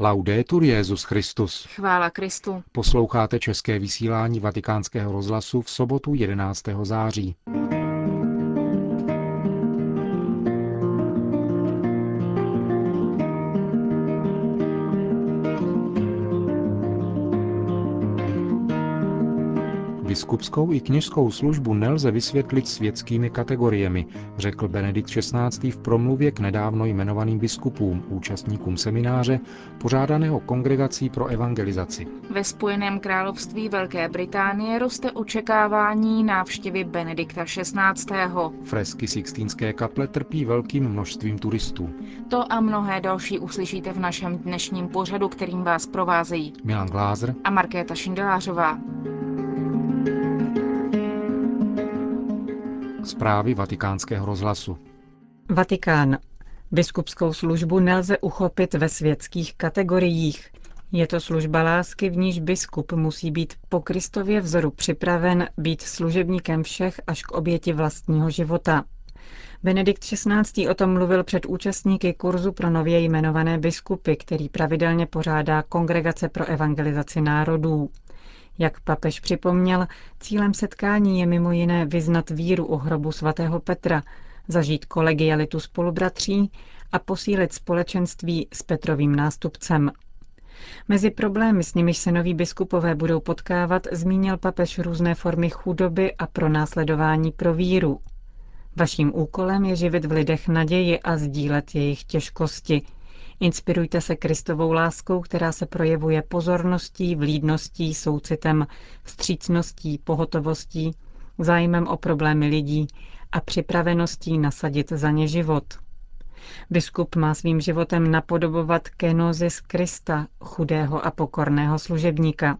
Laudetur Jezus Christus. Chvála Kristu. Posloucháte české vysílání Vatikánského rozhlasu v sobotu 11. září. Biskupskou i kněžskou službu nelze vysvětlit světskými kategoriemi, řekl Benedikt XVI. v promluvě k nedávno jmenovaným biskupům, účastníkům semináře, pořádaného kongregací pro evangelizaci. Ve Spojeném království Velké Británie roste očekávání návštěvy Benedikta XVI. Fresky Sixtínské kaple trpí velkým množstvím turistů. To a mnohé další uslyšíte v našem dnešním pořadu, kterým vás provázejí Milan Glázer a Markéta Šindelářová. Zprávy vatikánského rozhlasu. Vatikán. Biskupskou službu nelze uchopit ve světských kategoriích. Je to služba lásky, v níž biskup musí být po Kristově vzoru připraven být služebníkem všech až k oběti vlastního života. Benedikt XVI. o tom mluvil před účastníky kurzu pro nově jmenované biskupy, který pravidelně pořádá Kongregace pro evangelizaci národů. Jak papež připomněl, cílem setkání je mimo jiné vyznat víru u hrobu svatého Petra, zažít kolegialitu spolubratří a posílit společenství s Petrovým nástupcem. Mezi problémy, s nimiž se noví biskupové budou potkávat, zmínil papež různé formy chudoby a pronásledování pro víru. Vaším úkolem je živit v lidech naději a sdílet jejich těžkosti – Inspirujte se Kristovou láskou, která se projevuje pozorností, vlídností, soucitem, vstřícností, pohotovostí, zájmem o problémy lidí a připraveností nasadit za ně život. Biskup má svým životem napodobovat kenozis Krista, chudého a pokorného služebníka.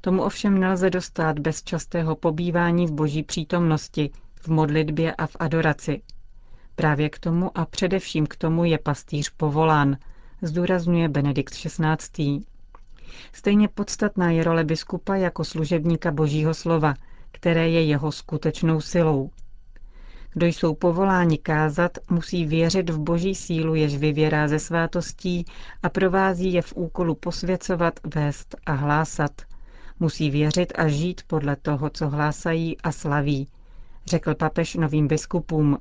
Tomu ovšem nelze dostat bez častého pobývání v boží přítomnosti, v modlitbě a v adoraci – Právě k tomu a především k tomu je pastýř povolán, zdůrazňuje Benedikt XVI. Stejně podstatná je role biskupa jako služebníka božího slova, které je jeho skutečnou silou. Kdo jsou povoláni kázat, musí věřit v boží sílu, jež vyvěrá ze svátostí a provází je v úkolu posvěcovat, vést a hlásat. Musí věřit a žít podle toho, co hlásají a slaví, řekl papež novým biskupům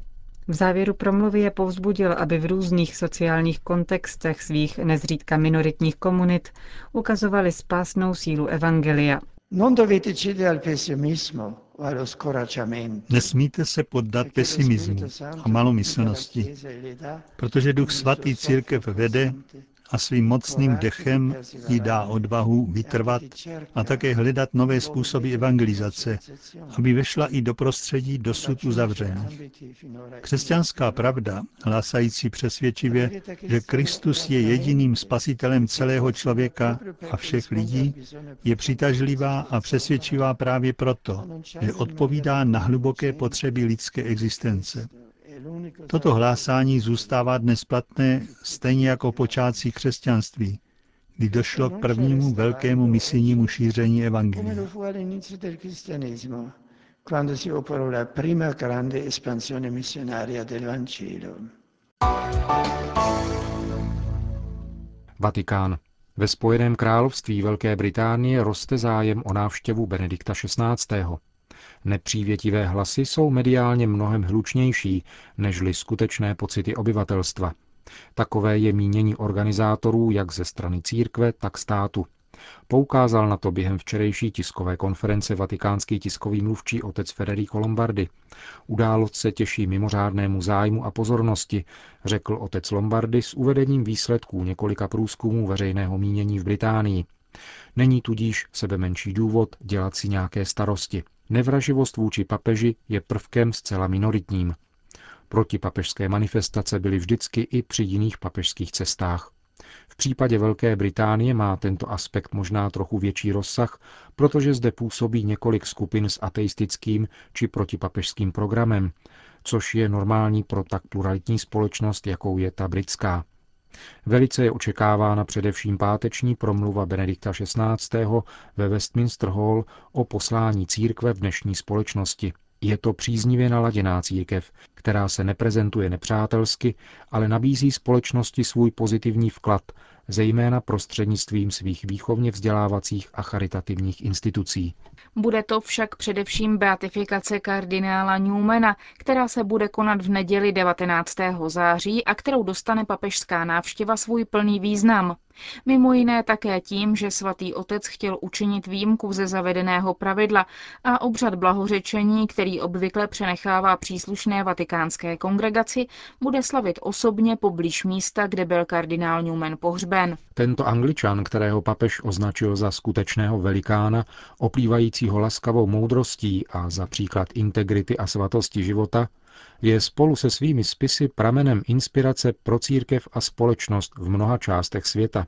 v závěru promluvy je povzbudil, aby v různých sociálních kontextech svých nezřídka minoritních komunit ukazovali spásnou sílu Evangelia. Nesmíte se poddat pesimismu a malomyslnosti, protože Duch Svatý církev vede a svým mocným dechem jí dá odvahu vytrvat a také hledat nové způsoby evangelizace, aby vešla i do prostředí dosud uzavřených. Křesťanská pravda, hlásající přesvědčivě, že Kristus je jediným spasitelem celého člověka a všech lidí, je přitažlivá a přesvědčivá právě proto, že odpovídá na hluboké potřeby lidské existence. Toto hlásání zůstává dnes platné stejně jako počátcí křesťanství, kdy došlo k prvnímu velkému misijnímu šíření evangelia. Vatikán. Ve Spojeném království Velké Británie roste zájem o návštěvu Benedikta XVI. Nepřívětivé hlasy jsou mediálně mnohem hlučnější nežli skutečné pocity obyvatelstva. Takové je mínění organizátorů jak ze strany církve, tak státu. Poukázal na to během včerejší tiskové konference vatikánský tiskový mluvčí otec Federico Lombardi. Událost se těší mimořádnému zájmu a pozornosti, řekl otec Lombardi s uvedením výsledků několika průzkumů veřejného mínění v Británii. Není tudíž sebe menší důvod dělat si nějaké starosti. Nevraživost vůči papeži je prvkem zcela minoritním. Protipapežské manifestace byly vždycky i při jiných papežských cestách. V případě Velké Británie má tento aspekt možná trochu větší rozsah, protože zde působí několik skupin s ateistickým či protipapežským programem, což je normální pro tak pluralitní společnost, jakou je ta britská. Velice je očekávána především páteční promluva Benedikta XVI. ve Westminster Hall o poslání církve v dnešní společnosti. Je to příznivě naladěná církev, která se neprezentuje nepřátelsky, ale nabízí společnosti svůj pozitivní vklad, zejména prostřednictvím svých výchovně vzdělávacích a charitativních institucí. Bude to však především beatifikace kardinála Newmana, která se bude konat v neděli 19. září a kterou dostane papežská návštěva svůj plný význam. Mimo jiné také tím, že svatý otec chtěl učinit výjimku ze zavedeného pravidla a obřad blahořečení, který obvykle přenechává příslušné vatikánské kongregaci, bude slavit osobně poblíž místa, kde byl kardinál Newman pohřben. Tento angličan, kterého papež označil za skutečného velikána, oplývajícího laskavou moudrostí a za příklad integrity a svatosti života, je spolu se svými spisy pramenem inspirace pro církev a společnost v mnoha částech světa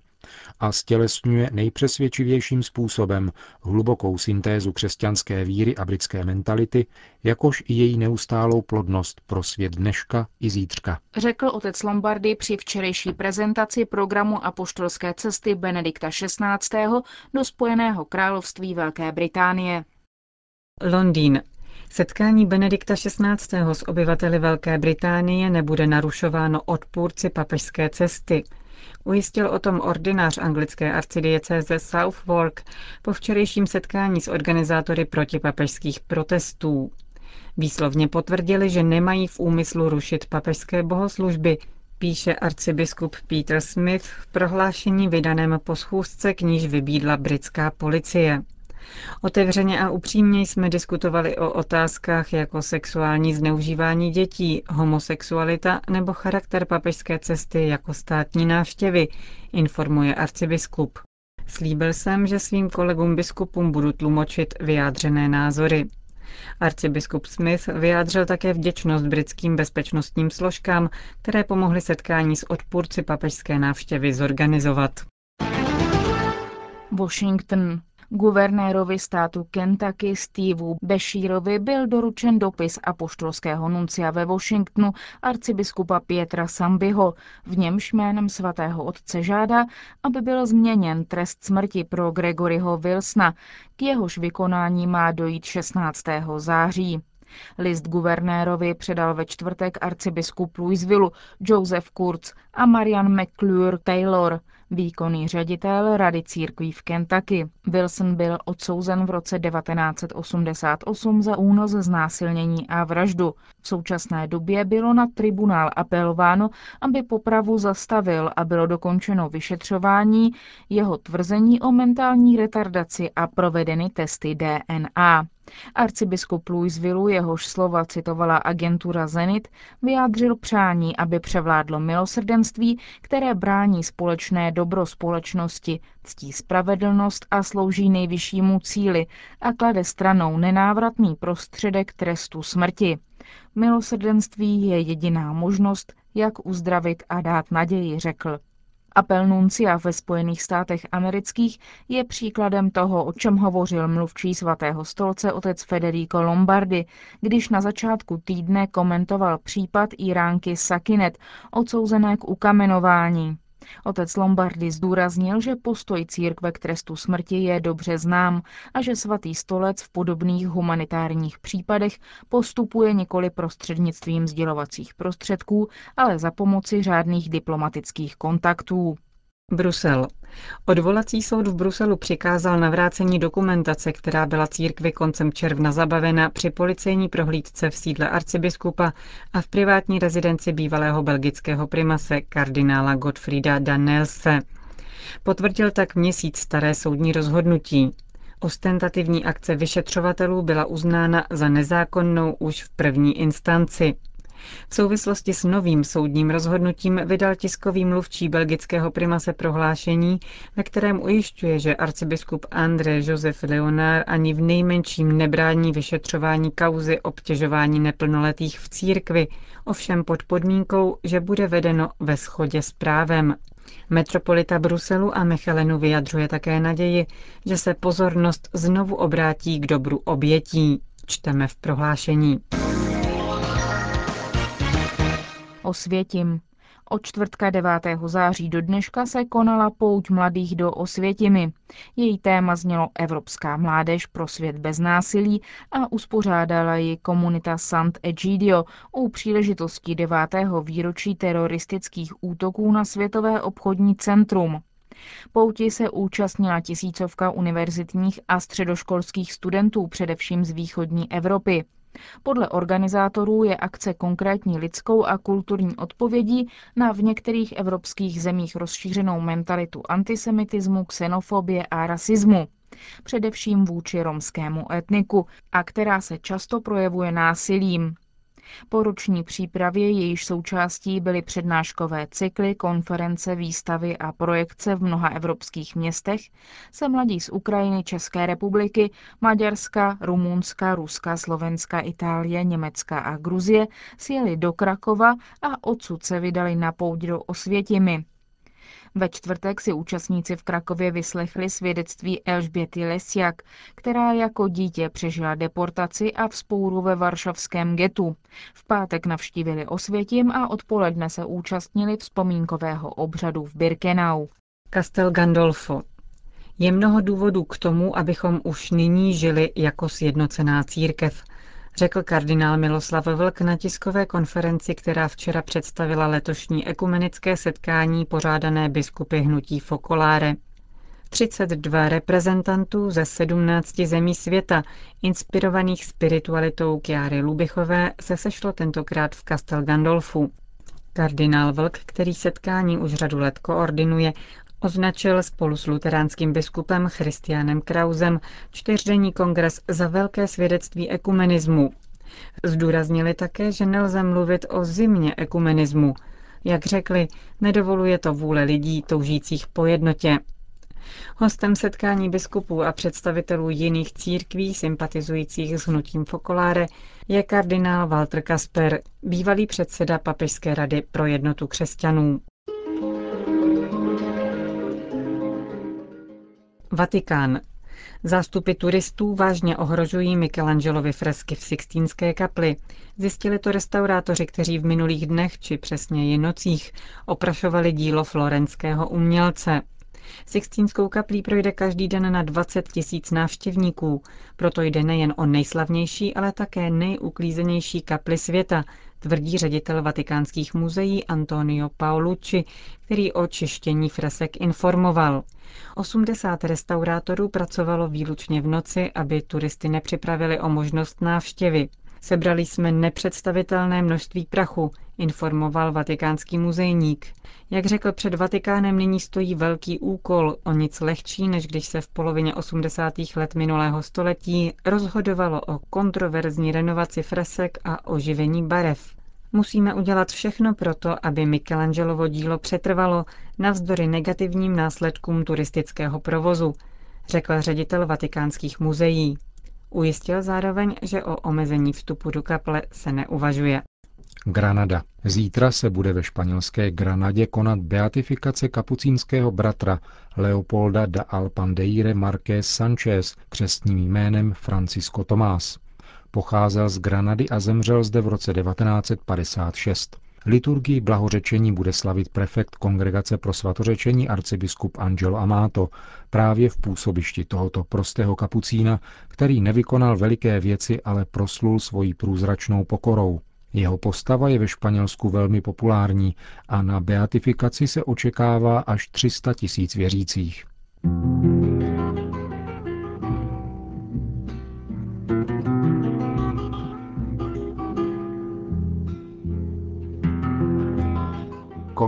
a stělesňuje nejpřesvědčivějším způsobem hlubokou syntézu křesťanské víry a britské mentality, jakož i její neustálou plodnost pro svět dneška i zítřka. Řekl otec Lombardy při včerejší prezentaci programu apoštolské cesty Benedikta XVI. do Spojeného království Velké Británie. Londýn. Setkání Benedikta XVI. s obyvateli Velké Británie nebude narušováno odpůrci papežské cesty. Ujistil o tom ordinář anglické arcidiecéze Southwark po včerejším setkání s organizátory protipapežských protestů. Výslovně potvrdili, že nemají v úmyslu rušit papežské bohoslužby, píše arcibiskup Peter Smith v prohlášení vydaném po schůzce, k níž vybídla britská policie. Otevřeně a upřímně jsme diskutovali o otázkách jako sexuální zneužívání dětí, homosexualita nebo charakter papežské cesty jako státní návštěvy, informuje arcibiskup. Slíbil jsem, že svým kolegům biskupům budu tlumočit vyjádřené názory. Arcibiskup Smith vyjádřil také vděčnost britským bezpečnostním složkám, které pomohly setkání s odpůrci papežské návštěvy zorganizovat. Washington. Guvernérovi státu Kentucky Steveu Beshirovi byl doručen dopis apoštolského nuncia ve Washingtonu arcibiskupa Pietra Sambiho, v němž jménem svatého otce žádá, aby byl změněn trest smrti pro Gregoryho Wilsona, k jehož vykonání má dojít 16. září. List guvernérovi předal ve čtvrtek arcibiskup Louisville Joseph Kurz a Marian McClure Taylor, výkonný ředitel Rady církví v Kentucky. Wilson byl odsouzen v roce 1988 za únos, znásilnění a vraždu. V současné době bylo na tribunál apelováno, aby popravu zastavil a bylo dokončeno vyšetřování jeho tvrzení o mentální retardaci a provedeny testy DNA. Arcibiskup Louisville, jehož slova citovala agentura Zenit, vyjádřil přání, aby převládlo milosrdenství, které brání společné dobro společnosti, ctí spravedlnost a slouží nejvyššímu cíli a klade stranou nenávratný prostředek trestu smrti. Milosrdenství je jediná možnost, jak uzdravit a dát naději, řekl. Apel Nuncia ve Spojených státech amerických je příkladem toho, o čem hovořil mluvčí svatého stolce otec Federico Lombardi, když na začátku týdne komentoval případ Iránky Sakinet, odsouzené k ukamenování. Otec Lombardy zdůraznil, že postoj církve k trestu smrti je dobře znám a že svatý stolec v podobných humanitárních případech postupuje nikoli prostřednictvím sdělovacích prostředků, ale za pomoci řádných diplomatických kontaktů. Brusel. Odvolací soud v Bruselu přikázal navrácení dokumentace, která byla církvi koncem června zabavena při policejní prohlídce v sídle arcibiskupa a v privátní rezidenci bývalého belgického primase kardinála Gottfrieda Dannelse. Potvrdil tak měsíc staré soudní rozhodnutí. Ostentativní akce vyšetřovatelů byla uznána za nezákonnou už v první instanci. V souvislosti s novým soudním rozhodnutím vydal tiskový mluvčí belgického primase prohlášení, ve kterém ujišťuje, že arcibiskup André Joseph Leonard ani v nejmenším nebrání vyšetřování kauzy obtěžování neplnoletých v církvi, ovšem pod podmínkou, že bude vedeno ve shodě s právem. Metropolita Bruselu a Mechelenu vyjadřuje také naději, že se pozornost znovu obrátí k dobru obětí, čteme v prohlášení. Osvětim. Od čtvrtka 9. září do dneška se konala pouť mladých do Osvětimi. Její téma znělo Evropská mládež pro svět bez násilí a uspořádala ji komunita Sant Egidio u příležitosti 9. výročí teroristických útoků na Světové obchodní centrum. Pouti se účastnila tisícovka univerzitních a středoškolských studentů, především z východní Evropy. Podle organizátorů je akce konkrétní lidskou a kulturní odpovědí na v některých evropských zemích rozšířenou mentalitu antisemitismu, xenofobie a rasismu především vůči romskému etniku, a která se často projevuje násilím. Po roční přípravě jejíž součástí byly přednáškové cykly, konference, výstavy a projekce v mnoha evropských městech, se mladí z Ukrajiny, České republiky, Maďarska, Rumunska, Ruska, Slovenska, Itálie, Německa a Gruzie sjeli do Krakova a odsud se vydali na pouť do Osvětimi. Ve čtvrtek si účastníci v Krakově vyslechli svědectví Elžběty Lesiak, která jako dítě přežila deportaci a vzpouru ve varšavském getu. V pátek navštívili Osvětím a odpoledne se účastnili vzpomínkového obřadu v Birkenau. Castel Gandolfo. Je mnoho důvodů k tomu, abychom už nyní žili jako sjednocená církev, řekl kardinál Miloslav Vlk na tiskové konferenci, která včera představila letošní ekumenické setkání pořádané biskupy hnutí Fokoláre. 32 reprezentantů ze 17 zemí světa, inspirovaných spiritualitou Kiary Lubichové, se sešlo tentokrát v Castel Gandolfu. Kardinál Vlk, který setkání už řadu let koordinuje, Označil spolu s luteránským biskupem Christianem Krausem čtyřdenní kongres za velké svědectví ekumenismu. Zdůraznili také, že nelze mluvit o zimně ekumenismu. Jak řekli, nedovoluje to vůle lidí toužících po jednotě. Hostem setkání biskupů a představitelů jiných církví sympatizujících s hnutím Fokoláre je kardinál Walter Kasper, bývalý předseda Papežské rady pro jednotu křesťanů. Vatikán. Zástupy turistů vážně ohrožují Michelangelovy fresky v Sixtínské kapli. Zjistili to restaurátoři, kteří v minulých dnech, či přesněji nocích, oprašovali dílo florenského umělce. Sixtínskou kaplí projde každý den na 20 tisíc návštěvníků, proto jde nejen o nejslavnější, ale také nejuklízenější kapli světa, tvrdí ředitel vatikánských muzeí Antonio Paolucci, který o čištění fresek informoval. 80 restaurátorů pracovalo výlučně v noci, aby turisty nepřipravili o možnost návštěvy. Sebrali jsme nepředstavitelné množství prachu, informoval vatikánský muzejník. Jak řekl před Vatikánem, nyní stojí velký úkol, o nic lehčí, než když se v polovině 80. let minulého století rozhodovalo o kontroverzní renovaci fresek a oživení barev. Musíme udělat všechno proto, aby Michelangelovo dílo přetrvalo navzdory negativním následkům turistického provozu, řekl ředitel vatikánských muzeí. Ujistil zároveň, že o omezení vstupu do kaple se neuvažuje. Granada. Zítra se bude ve španělské Granadě konat beatifikace kapucínského bratra Leopolda da Alpandeire Marqués Sanchez křestním jménem Francisco Tomás. Pocházel z Granady a zemřel zde v roce 1956. Liturgii blahořečení bude slavit prefekt Kongregace pro svatořečení arcibiskup Angelo Amato právě v působišti tohoto prostého kapucína, který nevykonal veliké věci, ale proslul svojí průzračnou pokorou. Jeho postava je ve Španělsku velmi populární a na beatifikaci se očekává až 300 tisíc věřících.